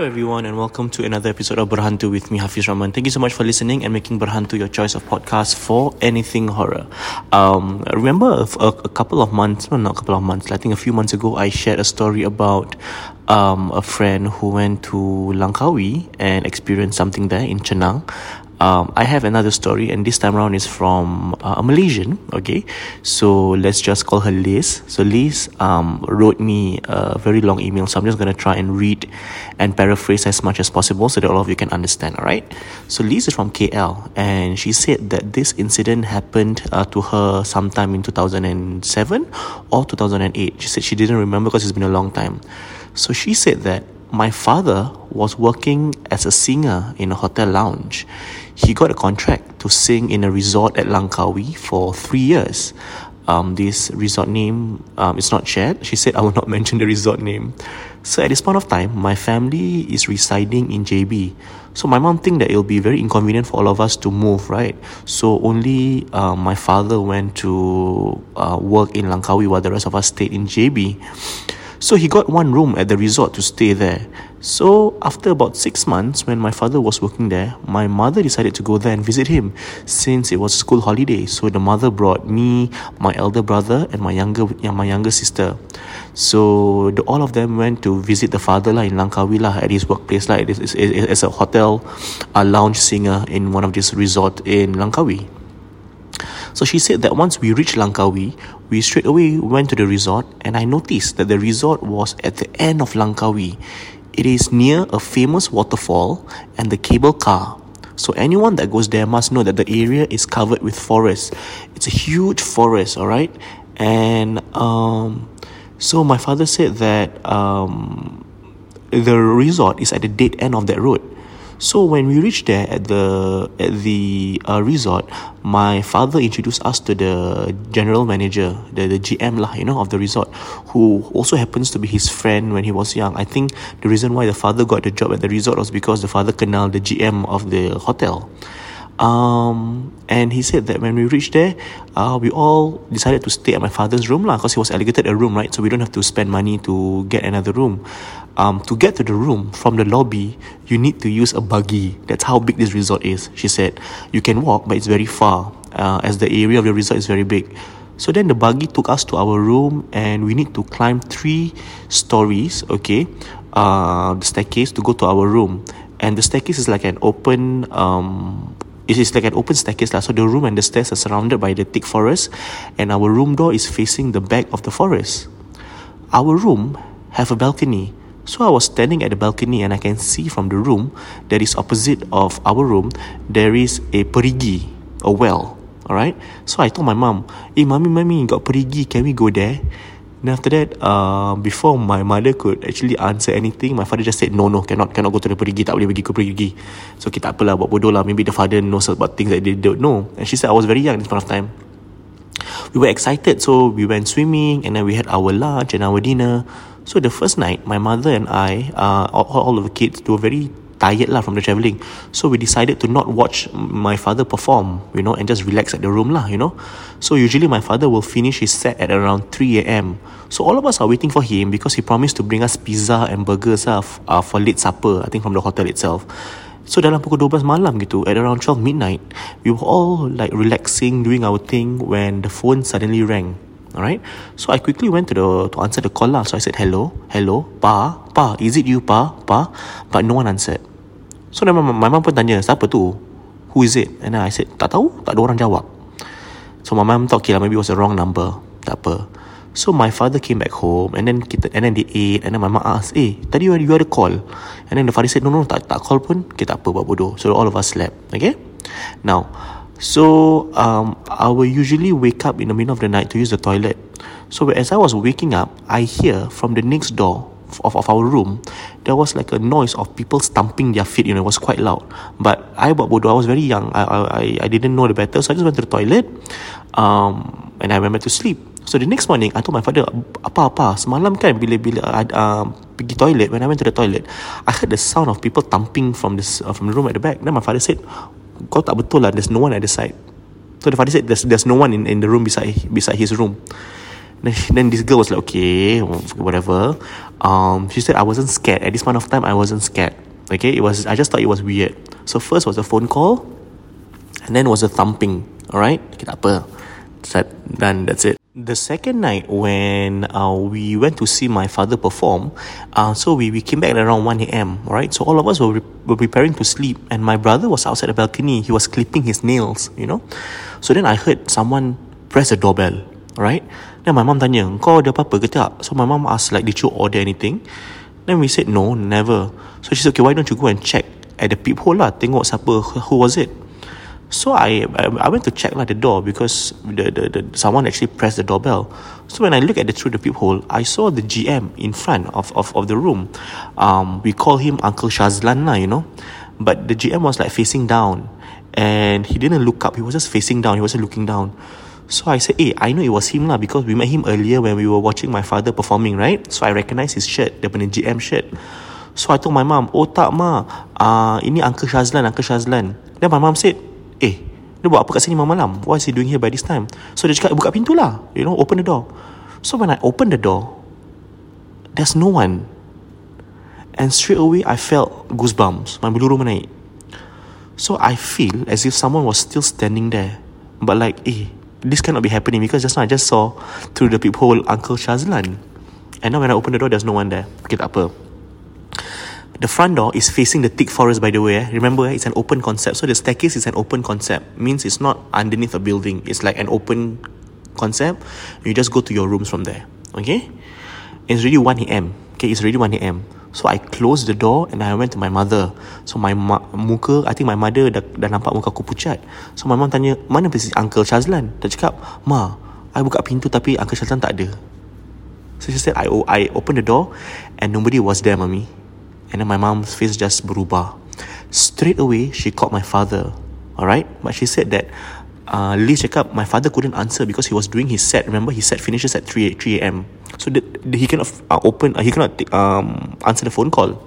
Hello, everyone, and welcome to another episode of Berhantu with me, Hafiz Rahman. Thank you so much for listening and making Berhantu your choice of podcast for anything horror. Um, remember a, a, couple of months, well, not a couple of months, I think a few months ago, I shared a story about um, a friend who went to Langkawi and experienced something there in Chenang um, I have another story, and this time around is from uh, a Malaysian. Okay, so let's just call her Liz. So Liz um, wrote me a very long email, so I'm just gonna try and read and paraphrase as much as possible so that all of you can understand. All right. So Liz is from KL, and she said that this incident happened uh, to her sometime in 2007 or 2008. She said she didn't remember because it's been a long time. So she said that my father was working as a singer in a hotel lounge. He got a contract to sing in a resort at Langkawi for three years. Um, this resort name um, is not shared. She said I will not mention the resort name. So at this point of time, my family is residing in JB. So my mom think that it'll be very inconvenient for all of us to move, right? So only uh, my father went to uh, work in Langkawi while the rest of us stayed in JB. So he got one room at the resort to stay there. So after about six months, when my father was working there, my mother decided to go there and visit him since it was school holiday. So the mother brought me, my elder brother, and my younger my younger sister. So the, all of them went to visit the father lah in Langkawi lah at his workplace lah as, as a hotel, a lounge singer in one of these resort in Langkawi. So she said that once we reached Langkawi, we straight away went to the resort and I noticed that the resort was at the end of Langkawi. It is near a famous waterfall and the cable car. So anyone that goes there must know that the area is covered with forest. It's a huge forest, all right? And um, so my father said that um, the resort is at the dead end of that road. So when we reached there at the at the uh, resort, my father introduced us to the general manager, the, the GM lah, you know, of the resort, who also happens to be his friend when he was young. I think the reason why the father got the job at the resort was because the father kenal the GM of the hotel. Um, and he said that when we reached there, uh, we all decided to stay at my father's room lah, because he was allocated a room, right? So we don't have to spend money to get another room um, to get to the room from the lobby, you need to use a buggy. That's how big this resort is. She said, you can walk, but it's very far, uh, as the area of the resort is very big. So then the buggy took us to our room, and we need to climb three stories, okay, uh, the staircase to go to our room. And the staircase is like an open, um, it is like an open staircase. So the room and the stairs are surrounded by the thick forest, and our room door is facing the back of the forest. Our room have a balcony so I was standing at the balcony and I can see from the room that is opposite of our room, there is a perigi, a well. Alright? So I told my mom, hey, mommy, mommy, got perigi, can we go there? Then after that, uh, before my mother could actually answer anything, my father just said, no, no, cannot, cannot go to the perigi, tak boleh pergi ke perigi. So kita apalah, buat bodoh lah. Maybe the father knows about things that they don't know. And she said, I was very young at this point of time. We were excited, so we went swimming and then we had our lunch and our dinner. So the first night, my mother and I, uh, all, all of the kids, were very tired lah from the travelling. So we decided to not watch my father perform, you know, and just relax at the room lah, you know. So usually my father will finish his set at around 3 a.m. So all of us are waiting for him because he promised to bring us pizza and burgers uh, uh, for late supper, I think from the hotel itself. So dalam pukul 12 malam gitu, at around 12 midnight, we were all like relaxing, doing our thing when the phone suddenly rang. Alright. So I quickly went to the to answer the call lah. So I said hello, hello, pa, pa, is it you, pa, pa? But no one answered. So my, my mom pun tanya, siapa tu? Who is it? And I said, tak tahu, tak ada orang jawab. So my mom thought, okay lah, maybe it was the wrong number. Tak apa. So my father came back home and then kita and then they ate and then my mom asked, eh, tadi you, you ada call? And then the father said, no, no, tak, tak call pun, kita apa buat bodoh. So all of us slept. Okay? Now, So um, I will usually wake up in the middle of the night to use the toilet. So as I was waking up, I hear from the next door of, of our room, there was like a noise of people stamping their feet. You know, it was quite loud. But I, I was very young. I, I, I didn't know the better, so I just went to the toilet, um, and I went back to sleep. So the next morning, I told my father, apa-apa, semalam kan bila-bila uh, pergi toilet, when I went to the toilet, I heard the sound of people thumping from, this, uh, from the room at the back. Then my father said, kau tak betul lah there's no one at the side so the father said there's, there's no one in, in the room beside beside his room Then, then this girl was like, okay, whatever. Um, she said I wasn't scared. At this point of time, I wasn't scared. Okay, it was. I just thought it was weird. So first was a phone call, and then was a thumping. Alright, okay, apa. Done. That's it. The second night when uh, we went to see my father perform, uh, so we, we came back around 1 a.m. Right, so all of us were, re- were preparing to sleep, and my brother was outside the balcony. He was clipping his nails, you know. So then I heard someone press the doorbell. Right, then my mom tanya, kau ada apa-apa ke tak? So my mom asked like, did you order anything? Then we said no, never. So she said, okay, why don't you go and check at the peephole lah, tengok siapa, who was it? So I, I I went to check lah the door because the, the, the someone actually pressed the doorbell. So when I look at the through the peephole, I saw the GM in front of, of, of the room. Um, we call him Uncle Shazlan lah, you know. But the GM was like facing down, and he didn't look up. He was just facing down. He wasn't looking down. So I said, hey, I know it was him lah because we met him earlier when we were watching my father performing, right? So I recognized his shirt, the GM shirt. So I told my mom, oh tak ma, uh, ini Uncle Shazlan, Uncle Shazlan. Then my mom said, eh dia buat apa kat sini malam-malam? What is he doing here by this time? So dia cakap buka pintu lah you know open the door. So when I open the door there's no one. And straight away I felt goosebumps. My bulu rumah naik. So I feel as if someone was still standing there. But like eh this cannot be happening because just now I just saw through the peephole Uncle Shazlan and now when I open the door there's no one there okay tak apa the front door is facing the thick forest, by the way. Eh? Remember, eh? it's an open concept. So the staircase is an open concept. Means it's not underneath a building. It's like an open concept. You just go to your rooms from there. Okay? It's really 1 a.m. Okay, it's already 1 a.m. So I closed the door and I went to my mother. So my ma- muka, I think my mother dah, dah nampak muka aku pucat. So my mom tanya, mana persis Uncle Shazlan? Dia cakap, Ma, I buka pintu tapi Uncle Shazlan tak ada. So she said, I, I opened the door and nobody was there, mommy. And then my mom's face just berubah. Straight away, she called my father. Alright? But she said that uh, Lee cakap my father couldn't answer because he was doing his set. Remember, his set finishes at 3, 3 a.m. So the, the, he cannot uh, open, uh, he cannot um, answer the phone call.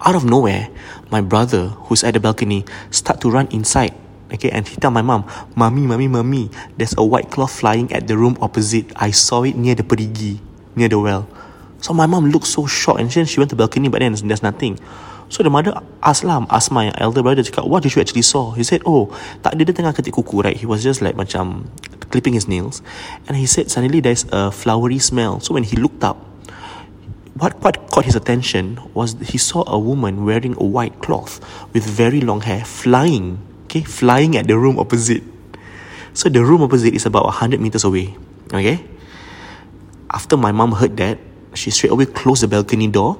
Out of nowhere, my brother, who's at the balcony, start to run inside. Okay, and he tell my mom, Mommy, Mommy, Mommy, there's a white cloth flying at the room opposite. I saw it near the perigi, near the well. So my mom looked so shocked and then she went to balcony but then there's nothing. So the mother lah, asked my elder brother cakap, what did you actually saw? He said, oh, tak dia, dia tengah ketik kuku, right? He was just like macam clipping his nails. And he said suddenly there's a flowery smell. So when he looked up, what, what caught his attention was he saw a woman wearing a white cloth with very long hair flying, okay, flying at the room opposite. So the room opposite is about 100 meters away, okay? After my mom heard that, she straight away closed the balcony door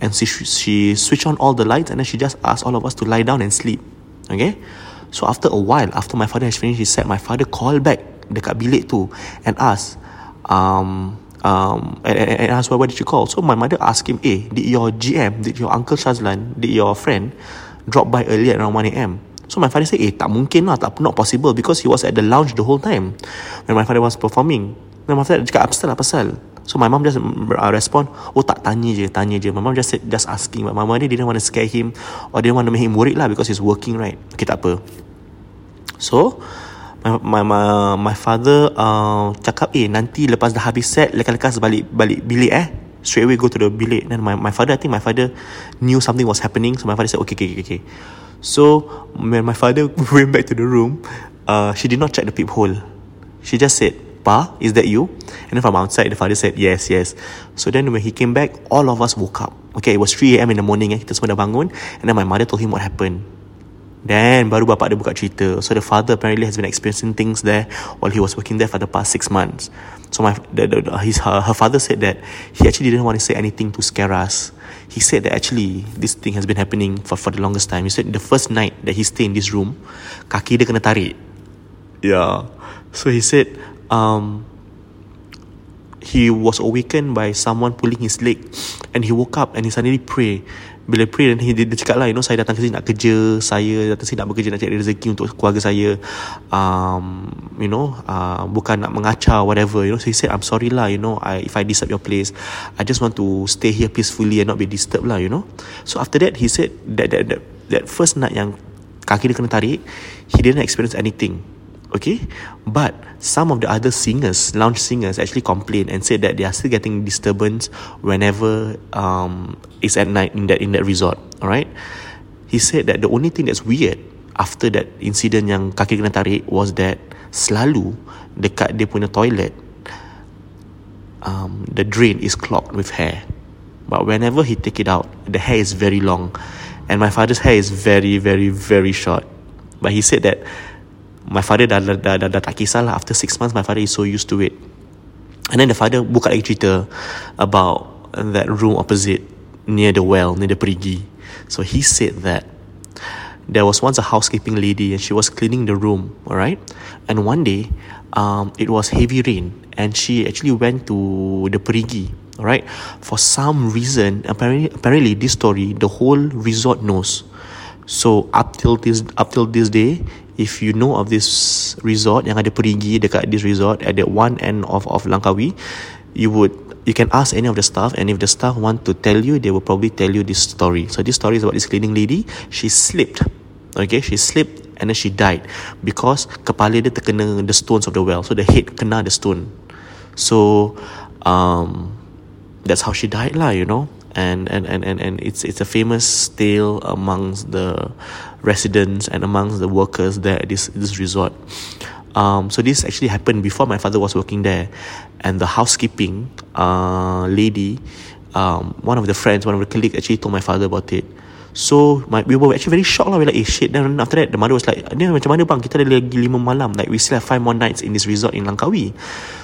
and she, she switched on all the lights and then she just asked all of us to lie down and sleep. Okay? So after a while, after my father has finished his set, my father called back dekat bilik tu and asked, um, um, and, and, and asked, why, did you call? So my mother asked him, hey, did your GM, did your uncle Shazlan, did your friend drop by earlier around 1 a.m.? So my father said, eh, tak mungkin lah, tak, not possible because he was at the lounge the whole time when my father was performing. Then my father cakap, apa pasal, apa pasal? So my mom just uh, respond, oh tak tanya je, tanya je. My mom just said, just asking. But my mom didn't want to scare him or didn't want to make him worried lah because he's working right. Okay, tak apa. So, my my my, my father uh, cakap, eh nanti lepas dah habis set, lekas-lekas balik balik bilik eh. Straight away go to the bilik. Then my my father, I think my father knew something was happening. So my father said, okay, okay, okay, okay. So when my father went back to the room, uh, she did not check the peephole. She just said, Pa, is that you? And then from outside, the father said, yes, yes. So then when he came back, all of us woke up. Okay, it was 3 a.m. in the morning. Eh, kita semua dah bangun. And then my mother told him what happened. Then baru bapak dia buka cerita. So the father apparently has been experiencing things there while he was working there for the past six months. So my the, the, his her, her father said that he actually didn't want to say anything to scare us. He said that actually this thing has been happening for for the longest time. He said the first night that he stayed in this room, kaki dia kena tarik. Yeah. So he said um, he was awakened by someone pulling his leg and he woke up and he suddenly pray. Bila pray dan he, dia, dia cakap lah you know saya datang ke sini nak kerja saya datang sini nak bekerja nak cari rezeki untuk keluarga saya. Um, you know uh, bukan nak mengacau whatever. You know so he said I'm sorry lah you know I, if I disturb your place I just want to stay here peacefully and not be disturbed lah you know. So after that he said that that, that, that first night yang kaki dia kena tarik he didn't experience anything Okay, but some of the other singers, lounge singers, actually complained and said that they are still getting disturbance whenever um, it's at night in that in that resort. All right, he said that the only thing that's weird after that incident yang kaki kena tarik was that selalu dekat dia punya toilet, um, the drain is clogged with hair. But whenever he take it out, the hair is very long, and my father's hair is very, very, very short. But he said that my father dah, dah, dah, dah, dah tak kisah lah after six months my father is so used to it. And then the father buka lagi cerita about that room opposite near the well near the perigi. So he said that there was once a housekeeping lady and she was cleaning the room alright? And one day um, it was heavy rain and she actually went to the perigi alright? For some reason apparently apparently this story the whole resort knows. So up till this up till this day if you know of this resort yang ada perigi dekat this resort at the one end of of Langkawi you would you can ask any of the staff and if the staff want to tell you they will probably tell you this story. So this story is about this cleaning lady. She slipped okay? She slipped and then she died because kepala dia terkena the stones of the well. So the head kena the stone. So um that's how she died lah you know and and and and, and it's it's a famous tale amongst the residents and amongst the workers there at this this resort. Um, so this actually happened before my father was working there, and the housekeeping uh, lady, um, one of the friends, one of the colleagues actually told my father about it. So my, we were actually very shocked lah. We like, eh shit. Then after that, the mother was like, ni macam mana bang? Kita ada lagi lima malam. Like we still have five more nights in this resort in Langkawi.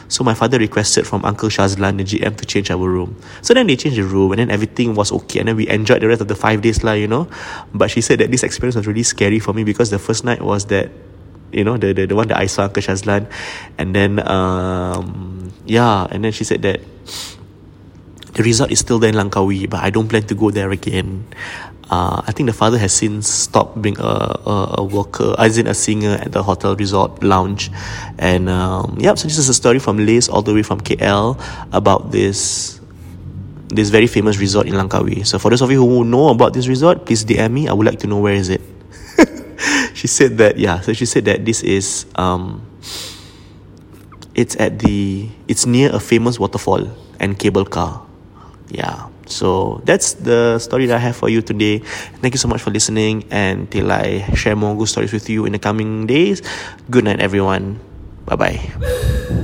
So my father requested from Uncle Shazlan, the GM, to change our room. So then they changed the room and then everything was okay. And then we enjoyed the rest of the five days lah, you know. But she said that this experience was really scary for me because the first night was that you know the the, the one that I saw Uncle Shazlan and then um yeah and then she said that the resort is still there in Langkawi but I don't plan to go there again uh, I think the father has since stopped being a, a, a worker, as in a singer at the hotel resort lounge. And um, yeah, so this is a story from Liz all the way from KL about this this very famous resort in Langkawi. So for those of you who know about this resort, please DM me. I would like to know where is it. she said that yeah, so she said that this is um it's at the it's near a famous waterfall and cable car. Yeah. So that's the story that I have for you today. Thank you so much for listening. And till I share more good stories with you in the coming days, good night, everyone. Bye bye.